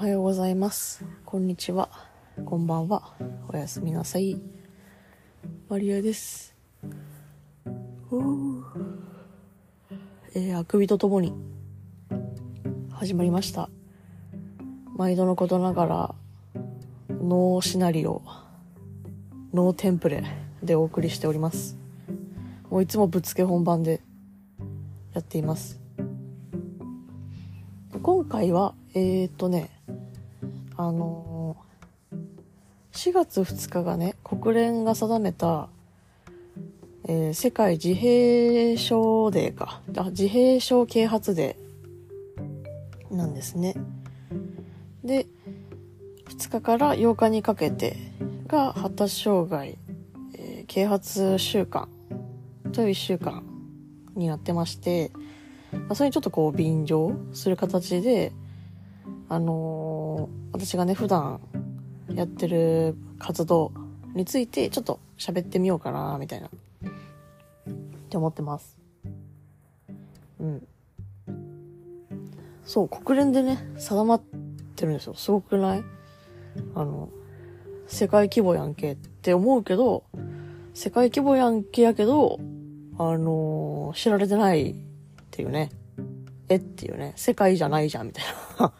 はようございます。こんにちは。こんばんは。おやすみなさい。マリエです。えー、あくびとともに始まりました。毎度のことながら、ノーシナリオ、ノーテンプレでお送りしております。もういつもぶっつけ本番でやっています。今回は、えーとね、あの4月2日がね、国連が定めた、えー世界自閉症デーか。あ、自閉症啓発デーなんですね。で、2日から8日にかけてが発達障害、えー啓発週間という1週間になってまして、それにちょっとこう便乗する形で、あのー私がね、普段やってる活動についてちょっと喋ってみようかな、みたいな、って思ってます。うん。そう、国連でね、定まってるんですよ。すごくない？あの、世界規模やんけって思うけど、世界規模やんけやけど、あのー知られてないっていうね。えっていうね。世界じゃないじゃん、みたいな。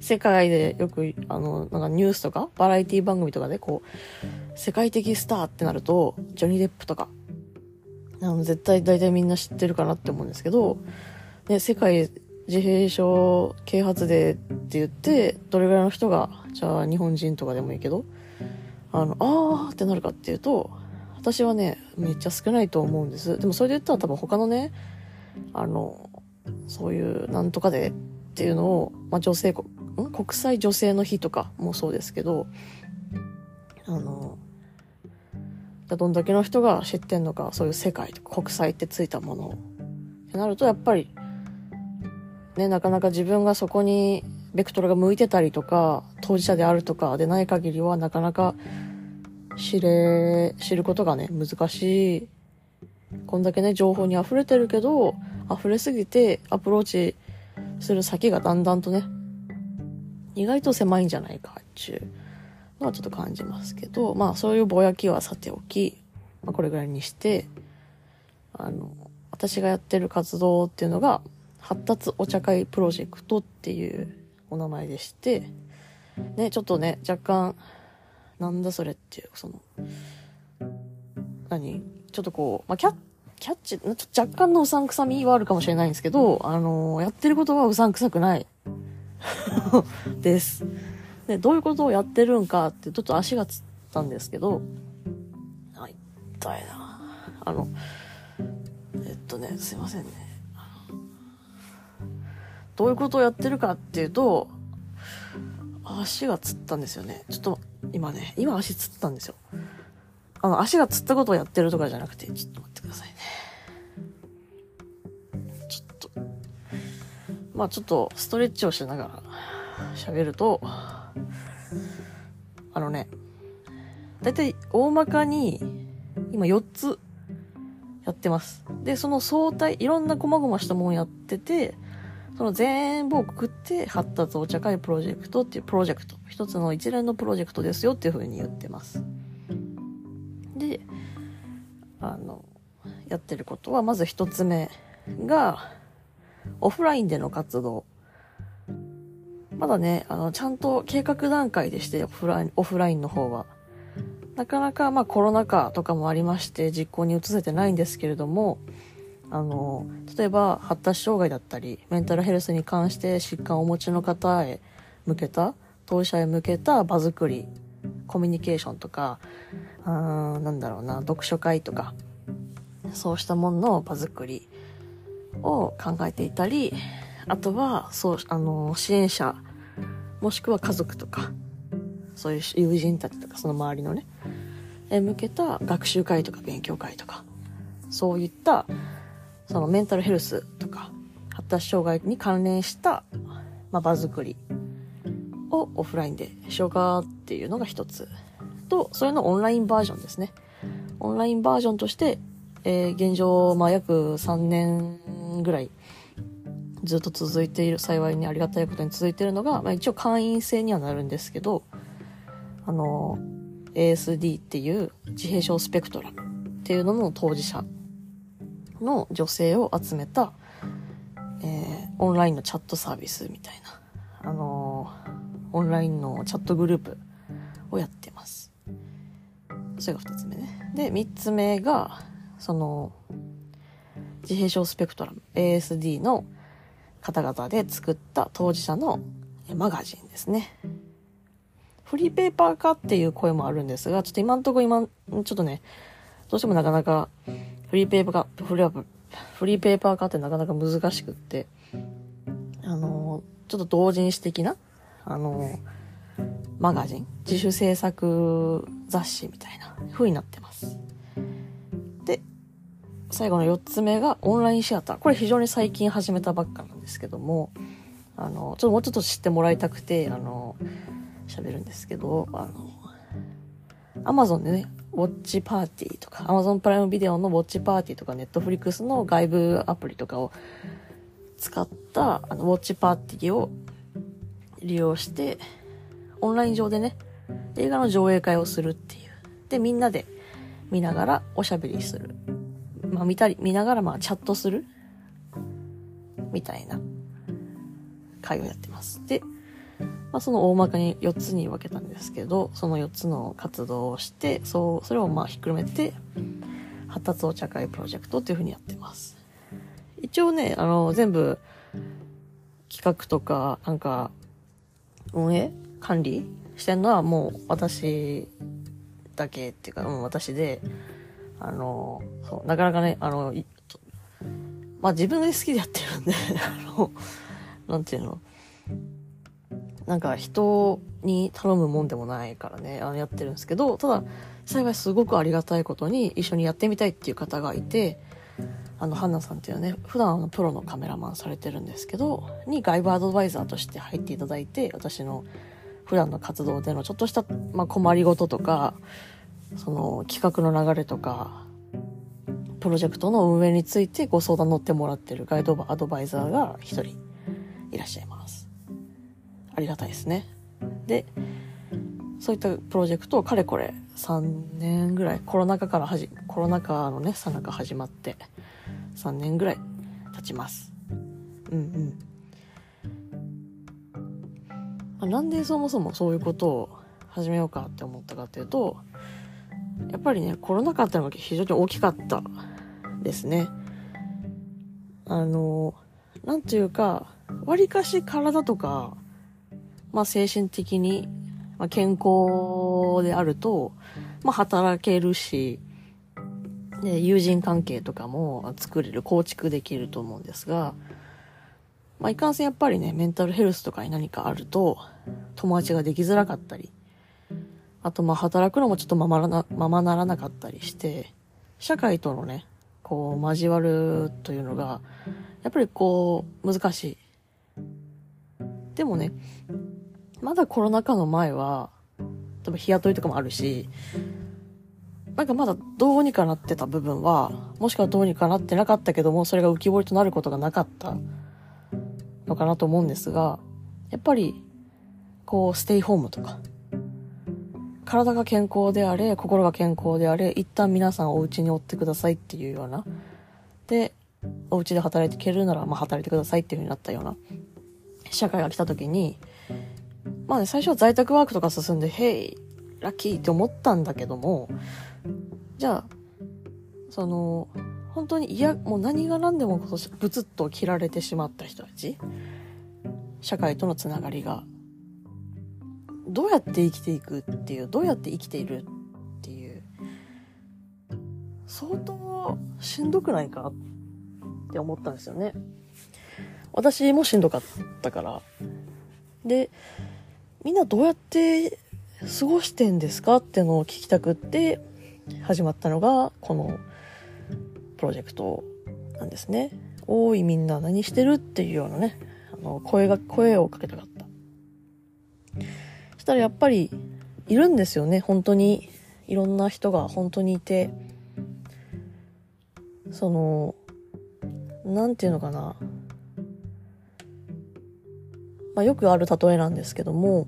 世界でよく、あの、なんかニュースとか、バラエティ番組とかで、こう、世界的スターってなると、ジョニー・デップとか、あの、絶対大体みんな知ってるかなって思うんですけど、ね、世界自閉症啓発デーって言って、どれぐらいの人が、じゃあ日本人とかでもいいけど、あの、あーってなるかっていうと、私はね、めっちゃ少ないと思うんです。でもそれで言ったら多分他のね、あの、そういうなんとかでっていうのを、まあ、女性国、ん？国際女性の日とかもそうですけど、あの、どんだけの人が知ってんのか、そういう世界とか国際ってついたものってなると、やっぱり、ね、なかなか自分がそこにベクトルが向いてたりとか、当事者であるとかでない限りは、なかなか知れ、知ることがね、難しい。こんだけね、情報に溢れてるけど、溢れすぎてアプローチする先がだんだんとね、意外と狭いんじゃないかっていうのはちょっと感じますけど、まあそういうぼやきはさておき、まあこれぐらいにして、あの、私がやってる活動っていうのが、発達お茶会プロジェクトっていうお名前でして、ね、ちょっとね、若干、なんだそれっていう、その、何？ちょっとこう、まあ、キャッ、キャッチ、ちょっと若干のうさんくさみはあるかもしれないんですけど、あのやってることはうさんくさくない。です。で、どういうことをやってるんかって、ちょっと足がつったんですけど、あ、痛いなあの、えっとね、すいませんね。どういうことをやってるかっていうと、足がつったんですよね。ちょっと、今ね、今足つったんですよ。あの、足がつったことをやってるとかじゃなくて、ちょっと待ってくださいね。ちょっと、まあちょっとストレッチをしながら喋ると、あのね、だいたい大まかに今4つやってます。で、その相対、いろんな細々したもんやってて、その全部をくくって発達お茶会プロジェクトっていうプロジェクト、一つの一連のプロジェクトですよっていう風に言ってます。あの、やってることは、まず一つ目が、オフラインでの活動。まだね、あの、ちゃんと計画段階でして、オフライン、オフラインの方は。なかなか、まあコロナ禍とかもありまして、実行に移せてないんですけれども、あの、例えば発達障害だったり、メンタルヘルスに関して疾患をお持ちの方へ向けた、当事者へ向けた場作り、コミュニケーションとか、あなんだろうな、読書会とか、そうしたものの場作りを考えていたり、あとは、そう、あの、支援者、もしくは家族とか、そういう友人たちとか、その周りのね、へ向けた学習会とか勉強会とか、そういった、そのメンタルヘルスとか、発達障害に関連した、まあ、場作りをオフラインでしようかっていうのが一つ。と、それのオンラインバージョンですね。オンラインバージョンとして、えー現状、まあ、約3年ぐらいずっと続いている、幸いにありがたいことに続いているのが、まあ一応会員制にはなるんですけど、あの、ASD っていう自閉症スペクトラムっていうのの当事者の女性を集めた、えー、オンラインのチャットサービスみたいな、あのオンラインのチャットグループをやってます。それが二つ目ね。で、三つ目が、その、自閉症スペクトラム ASD の方々で作った当事者のマガジンですね。フリーペーパー化っていう声もあるんですが、ちょっと今んとこ今、ちょっとね、どうしてもなかなかフリーペーパー化、フリーフリーペーパー化ってなかなか難しくって、あの、ちょっと同人誌的な、あの、マガジン、自主制作雑誌みたいな風になってます。で、最後の4つ目がオンラインシアター。これ非常に最近始めたばっかなんですけども、あの、ちょっともうちょっと知ってもらいたくて、あの、喋るんですけど、あの、アマゾンでね、ウォッチパーティーとか、アマゾンプライムビデオのウォッチパーティーとか、ネットフリックスの外部アプリとかを使った、あの、ウォッチパーティーを利用して、オンライン上でね、映画の上映会をするっていう。で、みんなで見ながらおしゃべりする。まあ見たり、見ながらまあチャットする。みたいな会をやってます。で、まあ、その大まかに4つに分けたんですけど、その4つの活動をして、そう、それをまあひっくるめて、発達お茶会プロジェクトっていうふうにやってます。一応ね、あの、全部、企画とか、なんか、運営管理してるのはもう私だけっていうか、うん、私で、あの、そう、なかなかね、あの、まあ自分で好きでやってるんで あの、なんていうの、なんか人に頼むもんでもないからね、あのやってるんですけど、ただ、幸いすごくありがたいことに一緒にやってみたいっていう方がいて、あの、ハンナさんっていうね、普段あのプロのカメラマンされてるんですけど、に外部アドバイザーとして入っていただいて、私の普段の活動でのちょっとした、まあ、困りごととか、その企画の流れとか、プロジェクトの運営についてご相談乗ってもらってるガイドアドバイザーが一人いらっしゃいます。ありがたいですね。で、そういったプロジェクトをかれこれ3年ぐらい、コロナ禍からはじ、コロナ禍のね、さなか始まって3年ぐらい経ちます。うんうん。なんでそもそもそういうことを始めようかって思ったかっていうと、やっぱりね、コロナ禍ってのが非常に大きかったですね。あの、なんていうか、割かし体とか、まあ精神的に、まあ、健康であると、まあ働けるし、で、友人関係とかも作れる、構築できると思うんですが、まあ、いかんせんやっぱりね、メンタルヘルスとかに何かあると、友達ができづらかったり、あとまあ働くのもちょっとままな、ままならなかったりして、社会とのね、こう交わるというのが、やっぱりこう難しい。でもね、まだコロナ禍の前は、例えば日雇いとかもあるし、なんかまだどうにかなってた部分は、もしくはどうにかなってなかったけども、それが浮き彫りとなることがなかったのかなと思うんですが、やっぱり、こう、ステイホームとか、体が健康であれ、心が健康であれ、一旦皆さんお家におってくださいっていうような。で、お家で働いていけるなら、まあ働いてくださいっていう風になったような、社会が来た時に、まあね、最初は在宅ワークとか進んで、へい、ラッキーって思ったんだけども、じゃあ、その、本当に嫌、もう何が何でもブツッと切られてしまった人たち、社会とのつながりがどうやって生きていくっていう、どうやって生きているっていう、相当しんどくないかって思ったんですよね。私もしんどかったから。で、みんなどうやって過ごしてんですかってのを聞きたくって始まったのがこのプロジェクトなんですね。おいみんな何してるっていうようなね、あの声が、声をかけたかった。そしたらやっぱりいるんですよね。本当に。いろんな人が本当にいて。その何て言うのかな。まあよくある例えなんですけども、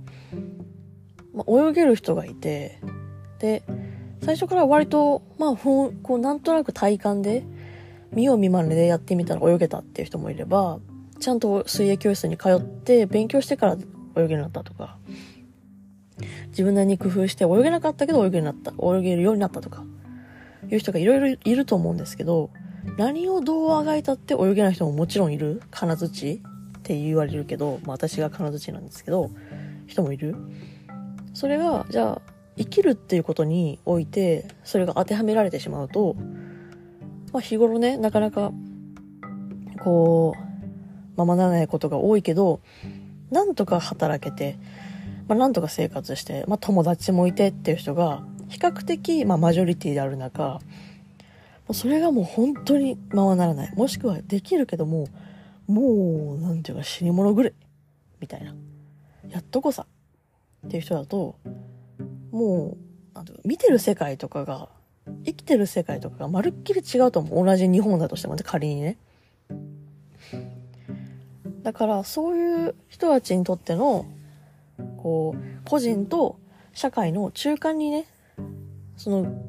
まあ、泳げる人がいて、で、最初から割と、まあ、ふん、こう、なんとなく体感で、見よう見まねでやってみたら泳げたっていう人もいれば、ちゃんと水泳教室に通って勉強してから泳げるようになったとか、自分なりに工夫して泳げなかったけど泳げるようになった、泳げるようになったとか、いう人がいろいろいると思うんですけど、何をどうあがいたって泳げない人ももちろんいる。金槌って言われるけど、まあ私が金槌なんですけど、人もいる。それが、じゃあ、生きるっていうことにおいて、それが当てはめられてしまうと、まあ日頃ね、なかなか、こう、ままならないことが多いけど、なんとか働けて、まあなんとか生活して、まあ友達もいてっていう人が、比較的、まあマジョリティである中、それがもう本当にままならない。もしくはできるけども、もう、なんていうか死に物狂い。みたいな。やっとこさ。っていう人だと、もう、なんていうか、見てる世界とかが、生きてる世界とかがまるっきり違うと思う。同じ日本だとしてもね、仮にね。だから、そういう人たちにとっての、こう、個人と社会の中間にね、その、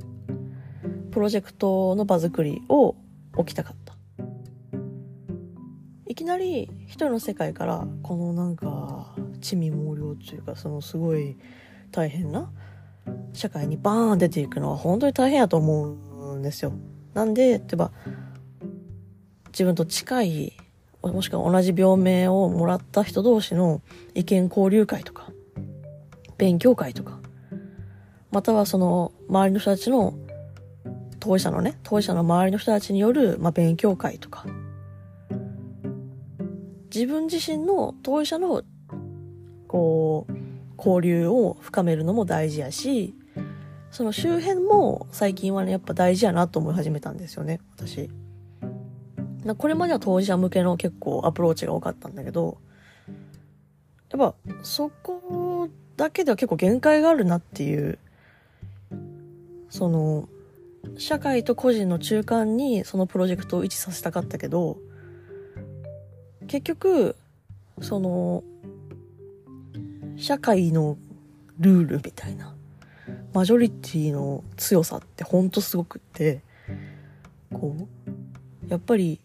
プロジェクトの場作りを置きたかった。いきなり一人の世界からこのなんか地味猛量というかそのすごい大変な社会にバーン出ていくのは本当に大変やと思うんですよ。なんで、例えば自分と近いもしくは同じ病名をもらった人同士の意見交流会とか勉強会とかまたはその周りの人たちの当事者のね当事者の周りの人たちによる、まあ、勉強会とか自分自身の当事者の、こう、交流を深めるのも大事やし、その周辺も最近はね、やっぱ大事やなと思い始めたんですよね、私。これまでは当事者向けの結構アプローチが多かったんだけど、やっぱそこだけでは結構限界があるなっていう、その、社会と個人の中間にそのプロジェクトを位置させたかったけど、結局、その、社会のルールみたいな、マジョリティの強さってほんとすごくって、こう、やっぱり、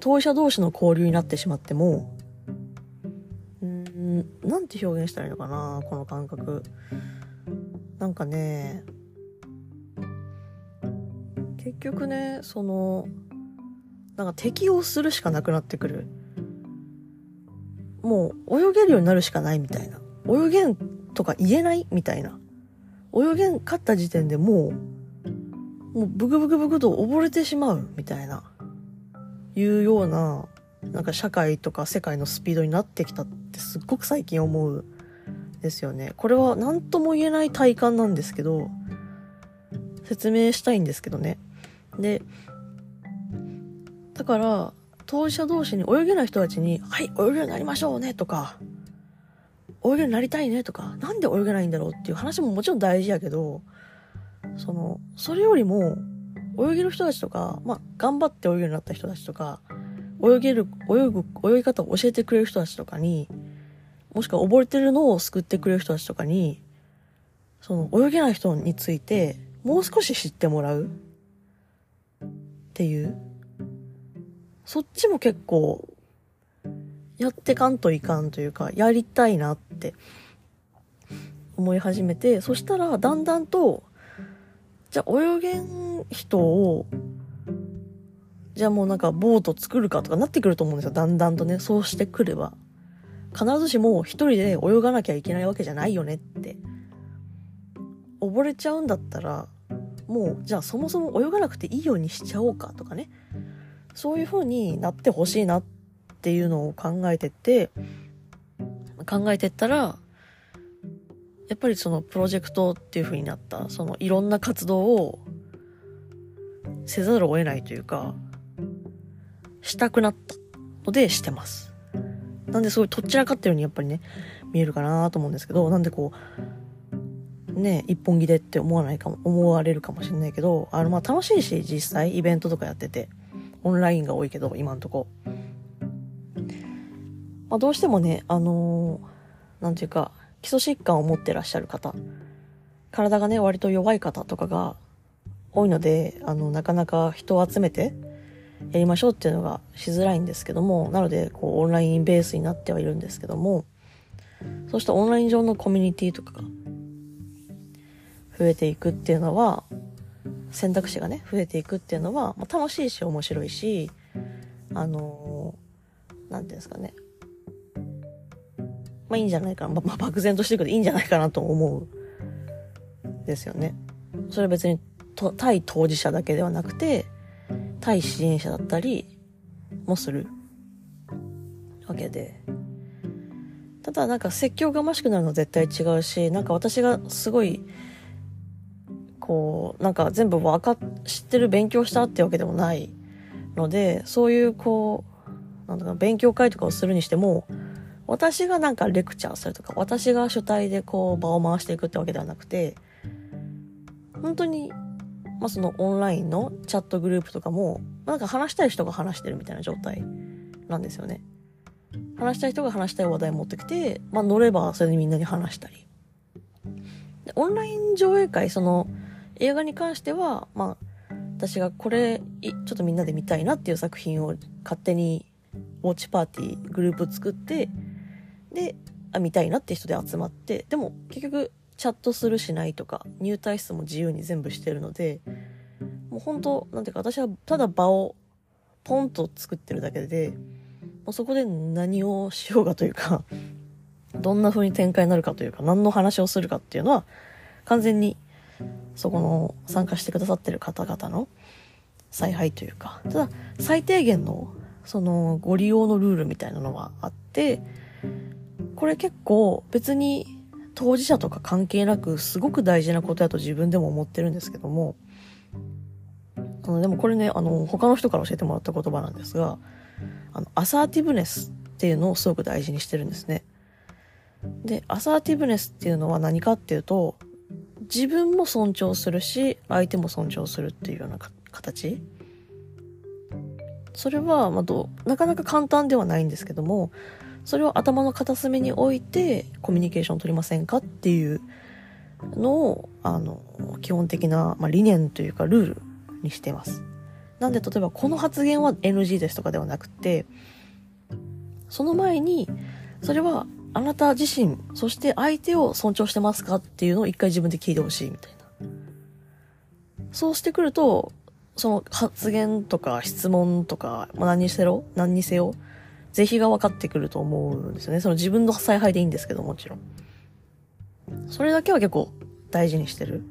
当事者同士の交流になってしまっても、うん、なんて表現したらいいのかな、この感覚。なんかね、結局ね、その、なんか適応するしかなくなってくる。もう泳げるようになるしかないみたいな。泳げんとか言えないみたいな。泳げんかった時点でもう、もうブクブクブクと溺れてしまうみたいな、いうような、なんか社会とか世界のスピードになってきたってすっごく最近思うですよね。これは何とも言えない体感なんですけど、説明したいんですけどね。で、だから、当事者同士に泳げない人たちに、はい、泳げるようになりましょうねとか、泳げになりたいねとか、なんで泳げないんだろう？っていう話ももちろん大事やけど、その、それよりも、泳げる人たちとか、まあ、頑張って泳げるようになった人たちとか、泳げる、泳ぐ、泳ぎ方を教えてくれる人たちとかに、もしくは溺れてるのを救ってくれる人たちとかに、その、泳げない人について、もう少し知ってもらうっていうそっちも結構、やってかんといかんというか、やりたいなっって思い始めて、そしたらだんだんと、じゃあ泳げん人を、じゃあもうなんかボート作るかとかなってくると思うんですよ。だんだんとね、そうしてくれば。必ずしも一人で泳がなきゃいけないわけじゃないよねって。溺れちゃうんだったら、もう、じゃあそもそも泳がなくていいようにしちゃおうかとかね。そういう風になってほしいなっていうのを考えてて、考えてったら、やっぱりそのプロジェクトっていう風になった、そのいろんな活動をせざるを得ないというか、したくなったのでしてます。なんですごいとっちらかったようにやっぱりね、見えるかなと思うんですけど、なんでこう、ね、一本気でって思わないかも、思われるかもしれないけど、あの、ま楽しいし、実際イベントとかやってて。オンラインが多いけど、今んとこ。まあ、どうしてもね、あのー、なんていうか、基礎疾患を持ってらっしゃる方、体がね、割と弱い方とかが多いので、あの、なかなか人を集めてやりましょうっていうのがしづらいんですけども、なので、こう、オンラインベースになってはいるんですけども、そうしたオンライン上のコミュニティとかが増えていくっていうのは、選択肢がね、増えていくっていうのは、まあ、楽しいし面白いし、あのー、なんていうんですかね。まあいいんじゃないかな。まあ、漠然としていくといいんじゃないかなと思う。ですよね。それは別に対当事者だけではなくて、対支援者だったりもするわけで。ただなんか説教がましくなるのは絶対違うし、なんか私がすごい、こう、なんか全部わか知ってる勉強したってわけでもないので、そういうこう、なんだか勉強会とかをするにしても、私がなんかレクチャーするとか、私が主体でこう場を回していくってわけではなくて、本当に、まあ、そのオンラインのチャットグループとかも、なんか話したい人が話してるみたいな状態なんですよね。話したい人が話したい話題持ってきて、まあ、乗ればそれでみんなに話したり。でオンライン上映会、その映画に関しては、まあ、私がこれ、ちょっとみんなで見たいなっていう作品を勝手にウォッチパーティー、グループ作って、で、あ、見たいなって人で集まって、でも結局チャットするしないとか、入退室も自由に全部してるので、もう本当なんていうか私はただ場をポンと作ってるだけで、もうそこで何をしようかというか、どんな風に展開になるかというか、何の話をするかっていうのは、完全にそこの参加してくださってる方々の采配というか、ただ最低限のそのご利用のルールみたいなのはあって、これ結構別に当事者とか関係なくすごく大事なことだと自分でも思ってるんですけども、あのでもこれね、あの、他の人から教えてもらった言葉なんですが、あの、アサーティブネスっていうのをすごく大事にしてるんですね。で、アサーティブネスっていうのは何かっていうと、自分も尊重するし、相手も尊重するっていうような形それは、まあ、どなかなか簡単ではないんですけども、それを頭の片隅に置いてコミュニケーション取りませんかっていうのを、あの、基本的な、まあ、理念というかルールにしてます。なんで例えばこの発言は NG ですとかではなくて、その前に、それはあなた自身、そして相手を尊重してますかっていうのを一回自分で聞いてほしいみたいな。そうしてくると、その発言とか質問とか、まあ、何にせろ何にせよ是非が分かってくると思うんですよね。その自分の采配でいいんですけどもちろん。それだけは結構大事にしてる。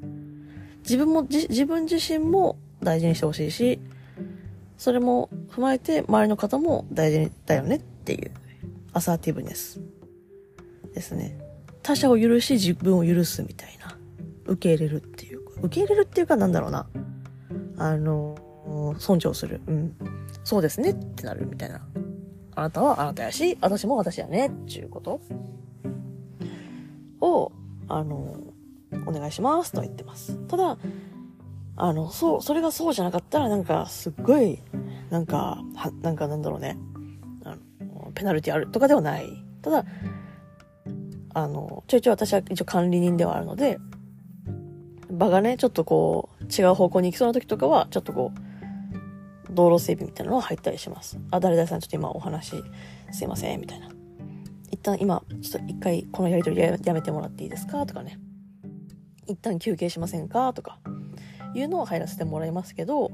自分も、自分自身も大事にしてほしいし、それも踏まえて周りの方も大事だよねっていうアサーティブネスですね。他者を許し自分を許すみたいな。受け入れるっていうか、受け入れるっていうかなんだろうな。あの尊重する。うん。そうですねってなるみたいな。あなたはあなたやし、私も私やねっていうことを、あのお願いしますと言ってます。ただ、あの、そう、それがそうじゃなかったら、なんか、すっごい、なんか、は、なんかなんだろうね。あの、ペナルティあるとかではない。ただ、あの、ちょいちょい私は一応管理人ではあるので、場がね、ちょっとこう、違う方向に行きそうな時とかは、ちょっとこう、道路整備みたいなのは入ったりします。あ、誰々さんちょっと今お話、すいません、みたいな。一旦今、ちょっと一回このやりとりやめてもらっていいですか？とかね。一旦休憩しませんか？とか、いうのを入らせてもらいますけど、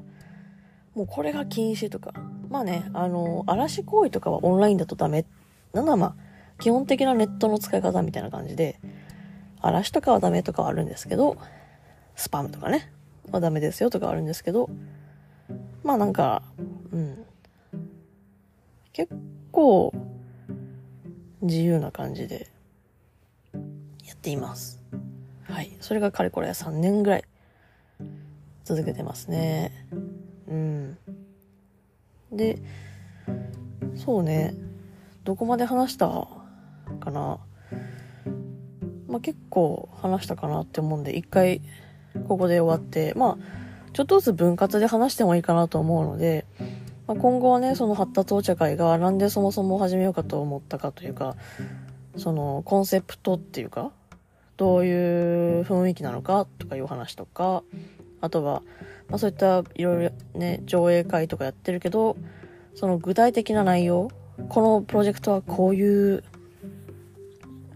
もうこれが禁止とか。まあね、あの、嵐行為とかはオンラインだとダメ。なのはまあ、基本的なネットの使い方みたいな感じで、嵐とかはダメとかはあるんですけど、スパムとかね、はダメですよとかあるんですけど、まあなんか、うん。結構、自由な感じで、やっています。はい。それがかれこれ3年ぐらい、続けてますね。うん。で、そうね、どこまで話したかな。まあ、結構話したかなって思うんで、一回ここで終わって、まあ、ちょっとずつ分割で話してもいいかなと思うので、まあ、今後はね、その発達お茶会がなんでそもそも始めようかと思ったかというか、そのコンセプトっていうか、どういう雰囲気なのかとかいう話とか、あとは、まあそういったいろいろね、上映会とかやってるけど、その具体的な内容、このプロジェクトはこういう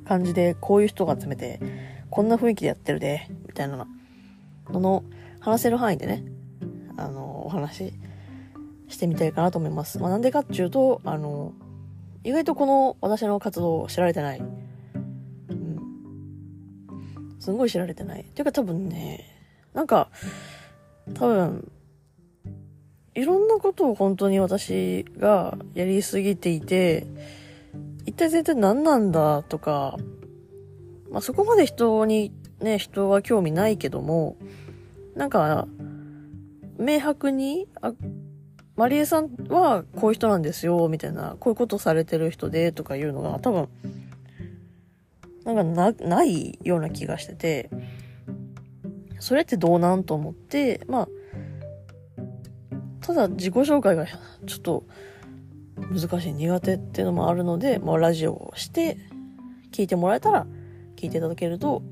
感じで、こういう人が集めて、こんな雰囲気でやってるで、みたいなのの、話せる範囲でね、あの、お話ししてみたいかなと思います。まあなんでかっていうと、あの、意外とこの私の活動を知られてない。うん。すんごい知られてない。ていうか多分ね、なんか、多分、いろんなことを本当に私がやりすぎていて、一体全体何なんだとか、まあ、そこまで人に、ね、人は興味ないけども、なんか、明白に、あ、マリエさんはこういう人なんですよ、みたいな、こういうことされてる人で、とかいうのが多分、なんかな、ないような気がしてて、それってどうなんと思って、まあ、ただ自己紹介がちょっと難しい苦手っていうのもあるので、まあラジオをして聞いてもらえたら聞いていただけると、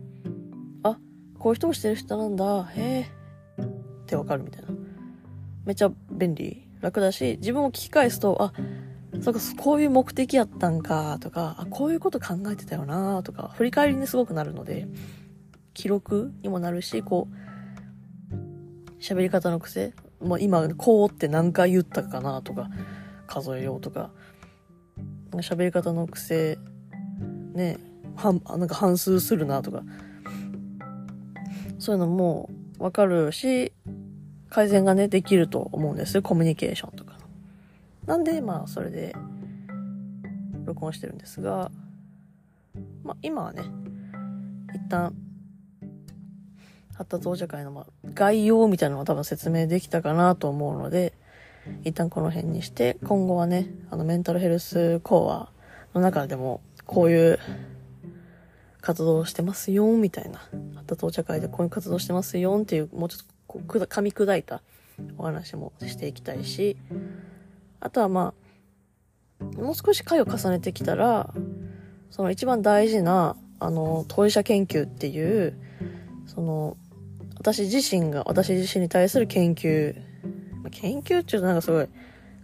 こういう人をしてる人なんだ、へえ、ってわかるみたいな。めっちゃ便利、楽だし、自分を聞き返すと、あ、そうか、こういう目的やったんか、とか、あ、こういうこと考えてたよな、とか、振り返りにすごくなるので、記録にもなるし、こう、喋り方の癖、もう今、こうって何回言ったかな、とか、数えようとか、喋り方の癖、ね、半、なんか半数するな。とか、そういうのもわかるし、改善がね、できると思うんです。コミュニケーションとか。なんで、まあ、それで、録音してるんですが、まあ、今はね、一旦、発達王者会の、ま、概要みたいなのは多分説明できたかなと思うので、一旦この辺にして、今後はね、あの、メンタルヘルスコアの中でも、こういう活動してますよ、みたいな。発達お茶会でこういう活動してますよ、っていう、もうちょっとこう噛み砕いたお話もしていきたいし、あとはまあ、もう少し回を重ねてきたら、その一番大事な、あの、当事者研究っていう、その、私自身が私自身に対する研究、研究っていうとなんかすごい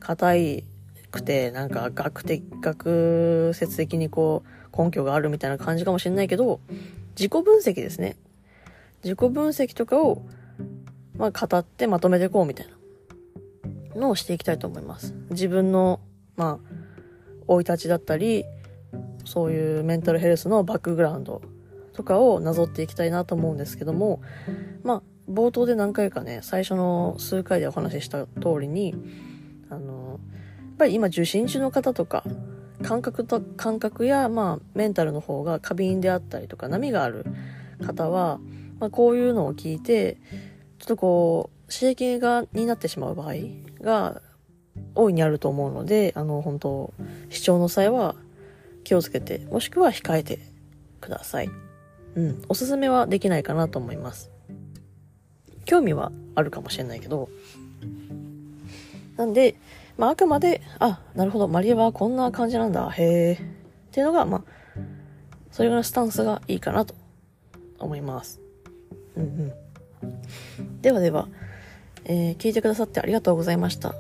硬いくて、なんか学的、学説的にこう、根拠があるみたいな感じかもしれないけど、自己分析ですね。自己分析とかを、まあ、語ってまとめていこうみたいなのをしていきたいと思います。自分の、まあ、生い立ちだったり、そういうメンタルヘルスのバックグラウンドとかをなぞっていきたいなと思うんですけども、まあ、冒頭で何回かね、最初の数回でお話しした通りに、あの、やっぱり今受診中の方とか、感覚と、感覚や、まあ、メンタルの方が過敏であったりとか、波がある方は、まあ、こういうのを聞いて、ちょっとこう、刺激が、になってしまう場合が、大いにあると思うので、あの、本当視聴の際は気をつけて、もしくは控えてください。うん。おすすめはできないかなと思います。興味はあるかもしれないけど、なんで、まあ、あくまで、あ、なるほど、マリエはこんな感じなんだ、へえ、っていうのが、まあ、それぐらいのスタンスがいいかなと思います。うん。ではでは、えー、聞いてくださってありがとうございました。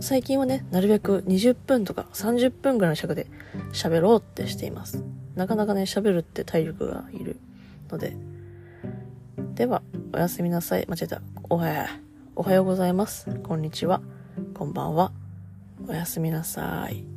最近はね、なるべく20分とか30分ぐらいの尺で喋ろうってしています。なかなかね、喋るって体力がいるので。では、おやすみなさい。間違えた。おはや、おはようございます。こんにちは。こんばんは。おやすみなさい。